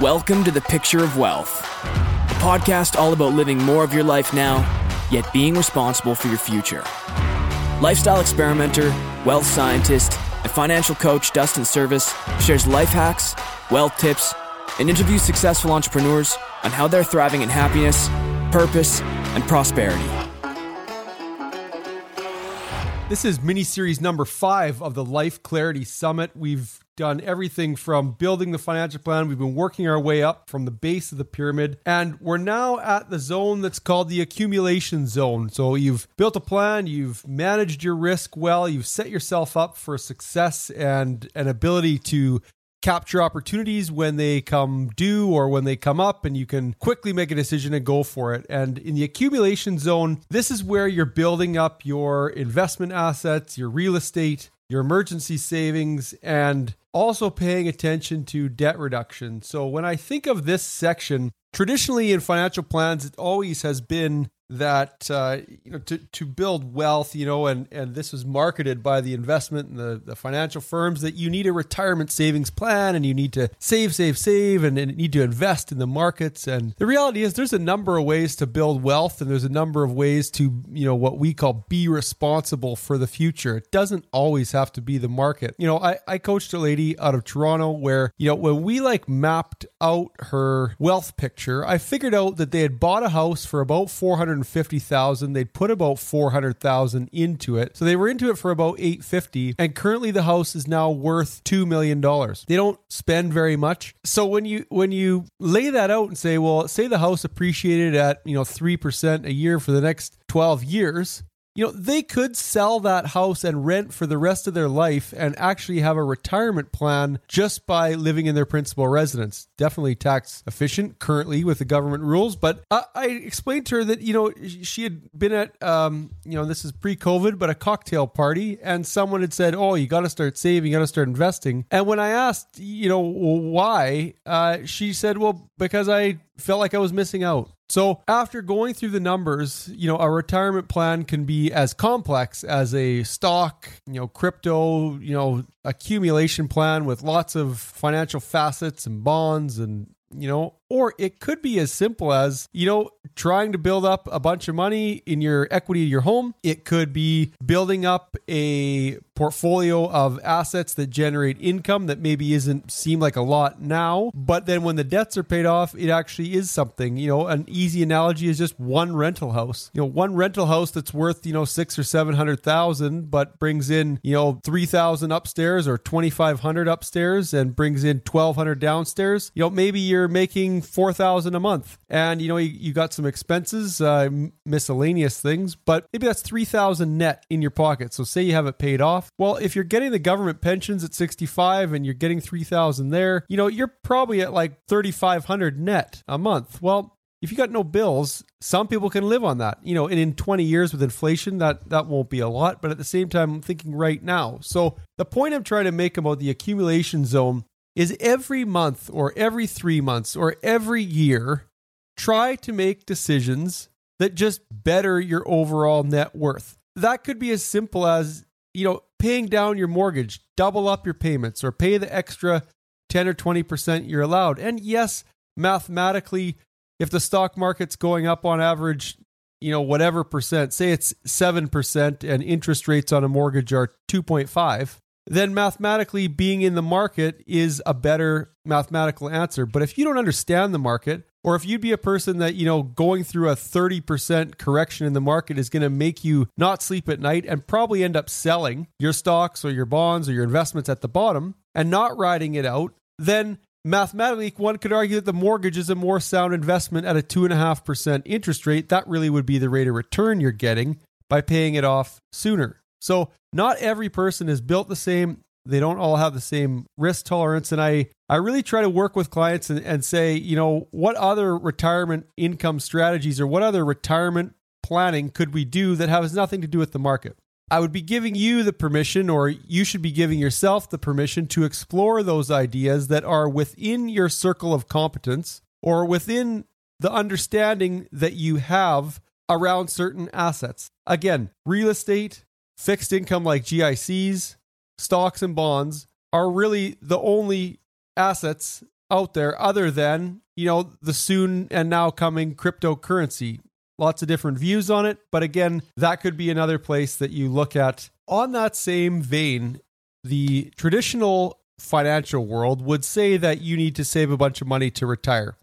Welcome to the Picture of Wealth, a podcast all about living more of your life now, yet being responsible for your future. Lifestyle experimenter, wealth scientist, and financial coach Dustin Serviss shares life hacks, wealth tips, and interviews successful entrepreneurs on how they're thriving in happiness, purpose, and prosperity. This is mini series number five of the Life Clarity Summit. We've done everything from building the financial plan. We've been working our way up from the base of the pyramid, and we're now at the zone that's called the accumulation zone. So you've built a plan, you've managed your risk well, you've set yourself up for success and an ability to capture opportunities when they come due or when they come up and you can quickly make a decision and go for it. And in the accumulation zone, this is where you're building up your investment assets, your real estate, your emergency savings, and also paying attention to debt reduction. So when I think of this section, traditionally in financial plans, it always has been that uh, you know to, to build wealth you know and and this was marketed by the investment and the, the financial firms that you need a retirement savings plan and you need to save save save and, and need to invest in the markets. And the reality is there's a number of ways to build wealth and there's a number of ways to you know what we call be responsible for the future. It doesn't always have to be the market. You know i, I coached a lady out of toronto where you know when we like mapped out her wealth picture i figured out that they had bought a house for about 400 450,000. They'd put about 400,000 into it. So they were into it for about 850 and currently the house is now worth 2 million dollars. They don't spend very much. So when you when you lay that out and say, well, say the house appreciated at, you know, 3% a year for the next 12 years, you know, they could sell that house and rent for the rest of their life and actually have a retirement plan just by living in their principal residence. Definitely tax efficient currently with the government rules. But I, I explained to her that, you know, she had been at, um, you know, this is pre COVID, but a cocktail party, and someone had said, Oh, you got to start saving, you got to start investing. And when I asked, you know, why, uh, she said, Well, because I felt like I was missing out. So, after going through the numbers, you know, a retirement plan can be as complex as a stock, you know, crypto, you know, accumulation plan with lots of financial facets and bonds and you know, or it could be as simple as, you know, trying to build up a bunch of money in your equity of your home. It could be building up a portfolio of assets that generate income that maybe isn't seem like a lot now, but then when the debts are paid off, it actually is something. You know, an easy analogy is just one rental house. You know, one rental house that's worth, you know, six or seven hundred thousand, but brings in, you know, three thousand upstairs or twenty five hundred upstairs and brings in twelve hundred downstairs. You know, maybe you're you're making 4000 a month and you know you, you got some expenses uh, miscellaneous things but maybe that's 3000 net in your pocket so say you have it paid off well if you're getting the government pensions at 65 and you're getting 3000 there you know you're probably at like 3500 net a month well if you got no bills, some people can live on that. You know, and in 20 years with inflation, that that won't be a lot. But at the same time, I'm thinking right now. So the point I'm trying to make about the accumulation zone is every month or every three months or every year, try to make decisions that just better your overall net worth. That could be as simple as, you know, paying down your mortgage, double up your payments, or pay the extra 10 or 20% you're allowed. And yes, mathematically, if the stock market's going up on average, you know, whatever percent, say it's 7% and interest rates on a mortgage are 2.5, then mathematically being in the market is a better mathematical answer. But if you don't understand the market, or if you'd be a person that, you know, going through a 30% correction in the market is going to make you not sleep at night and probably end up selling your stocks or your bonds or your investments at the bottom and not riding it out, then mathematically, one could argue that the mortgage is a more sound investment at a 2.5% interest rate. That really would be the rate of return you're getting by paying it off sooner. So not every person is built the same. They don't all have the same risk tolerance. And I, I really try to work with clients and, and say, you know, what other retirement income strategies or what other retirement planning could we do that has nothing to do with the market? I would be giving you the permission, or you should be giving yourself the permission to explore those ideas that are within your circle of competence or within the understanding that you have around certain assets. Again, real estate, fixed income like GICs, stocks, and bonds are really the only assets out there other than, you know, the soon and now coming cryptocurrency. Lots of different views on it, but again, that could be another place that you look at. On that same vein, the traditional financial world would say that you need to save a bunch of money to retire.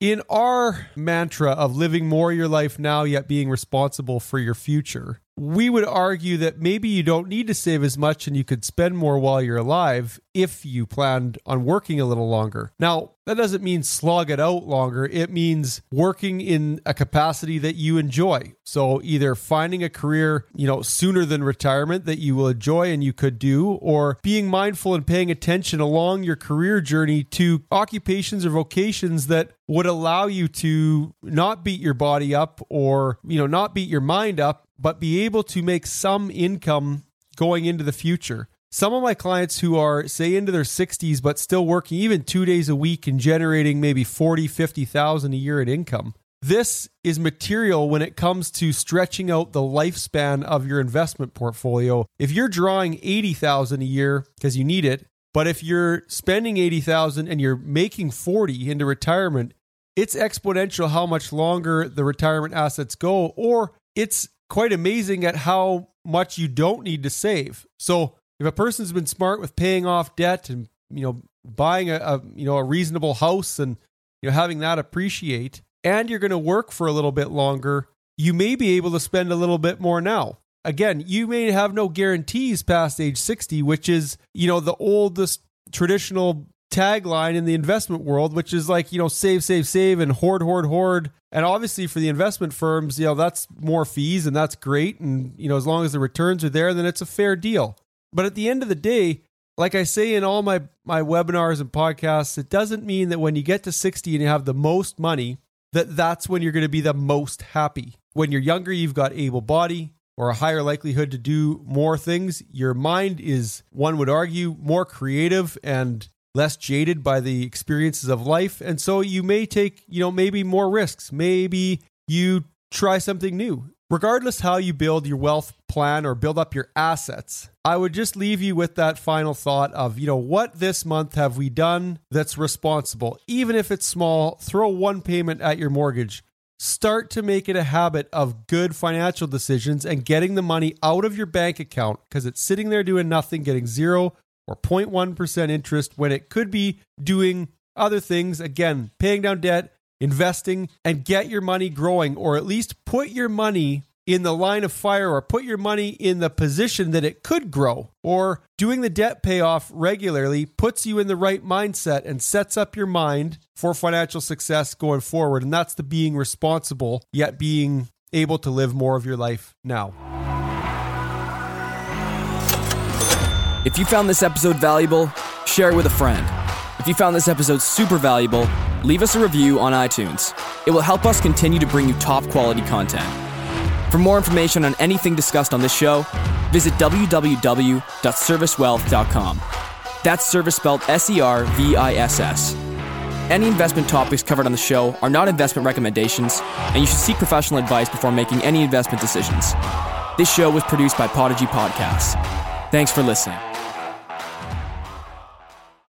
In our mantra of living more your life now, yet being responsible for your future, we would argue that maybe you don't need to save as much and you could spend more while you're alive if you planned on working a little longer. Now, that doesn't mean slog it out longer. It means working in a capacity that you enjoy. So either finding a career, you know, sooner than retirement that you will enjoy and you could do, or being mindful and paying attention along your career journey to occupations or vocations that would allow you to not beat your body up or, you know, not beat your mind up, but be able to make some income going into the future. Some of my clients who are, say, into their 60s, but still working even two days a week and generating maybe 40, 50,000 a year in income. This is material when it comes to stretching out the lifespan of your investment portfolio. If you're drawing 80,000 a year because you need it, but if you're spending 80,000 and you're making 40 into retirement, it's exponential how much longer the retirement assets go or it's quite amazing at how much you don't need to save. So, if a person's been smart with paying off debt and you know buying a, a you know a reasonable house and you know having that appreciate and you're going to work for a little bit longer you may be able to spend a little bit more now again you may have no guarantees past age 60 which is you know the oldest traditional tagline in the investment world which is like you know save save save and hoard hoard hoard and obviously for the investment firms you know that's more fees and that's great and you know as long as the returns are there then it's a fair deal but at the end of the day, like I say in all my, my webinars and podcasts, it doesn't mean that when you get to 60 and you have the most money, that that's when you're going to be the most happy. When you're younger, you've got able body or a higher likelihood to do more things. Your mind is, one would argue, more creative and less jaded by the experiences of life. And so you may take, you know, maybe more risks. Maybe you try something new. Regardless how you build your wealth plan or build up your assets, I would just leave you with that final thought of, you know, what this month have we done that's responsible? Even if it's small, throw one payment at your mortgage. Start to make it a habit of good financial decisions and getting the money out of your bank account because it's sitting there doing nothing, getting zero or 0.1% interest when it could be doing other things. Again, paying down debt, investing, and get your money growing, or at least put your money in the line of fire or put your money in the position that it could grow. Or doing the debt payoff regularly puts you in the right mindset and sets up your mind for financial success going forward. And that's the being responsible, yet being able to live more of your life now. If you found this episode valuable, share it with a friend. If you found this episode super valuable, leave us a review on iTunes. It will help us continue to bring you top quality content. For more information on anything discussed on this show, visit www.servisswealth.com. That's service spelled S E R V I S S. Any investment topics covered on the show are not investment recommendations, and you should seek professional advice before making any investment decisions. This show was produced by Podigy Podcasts. Thanks for listening.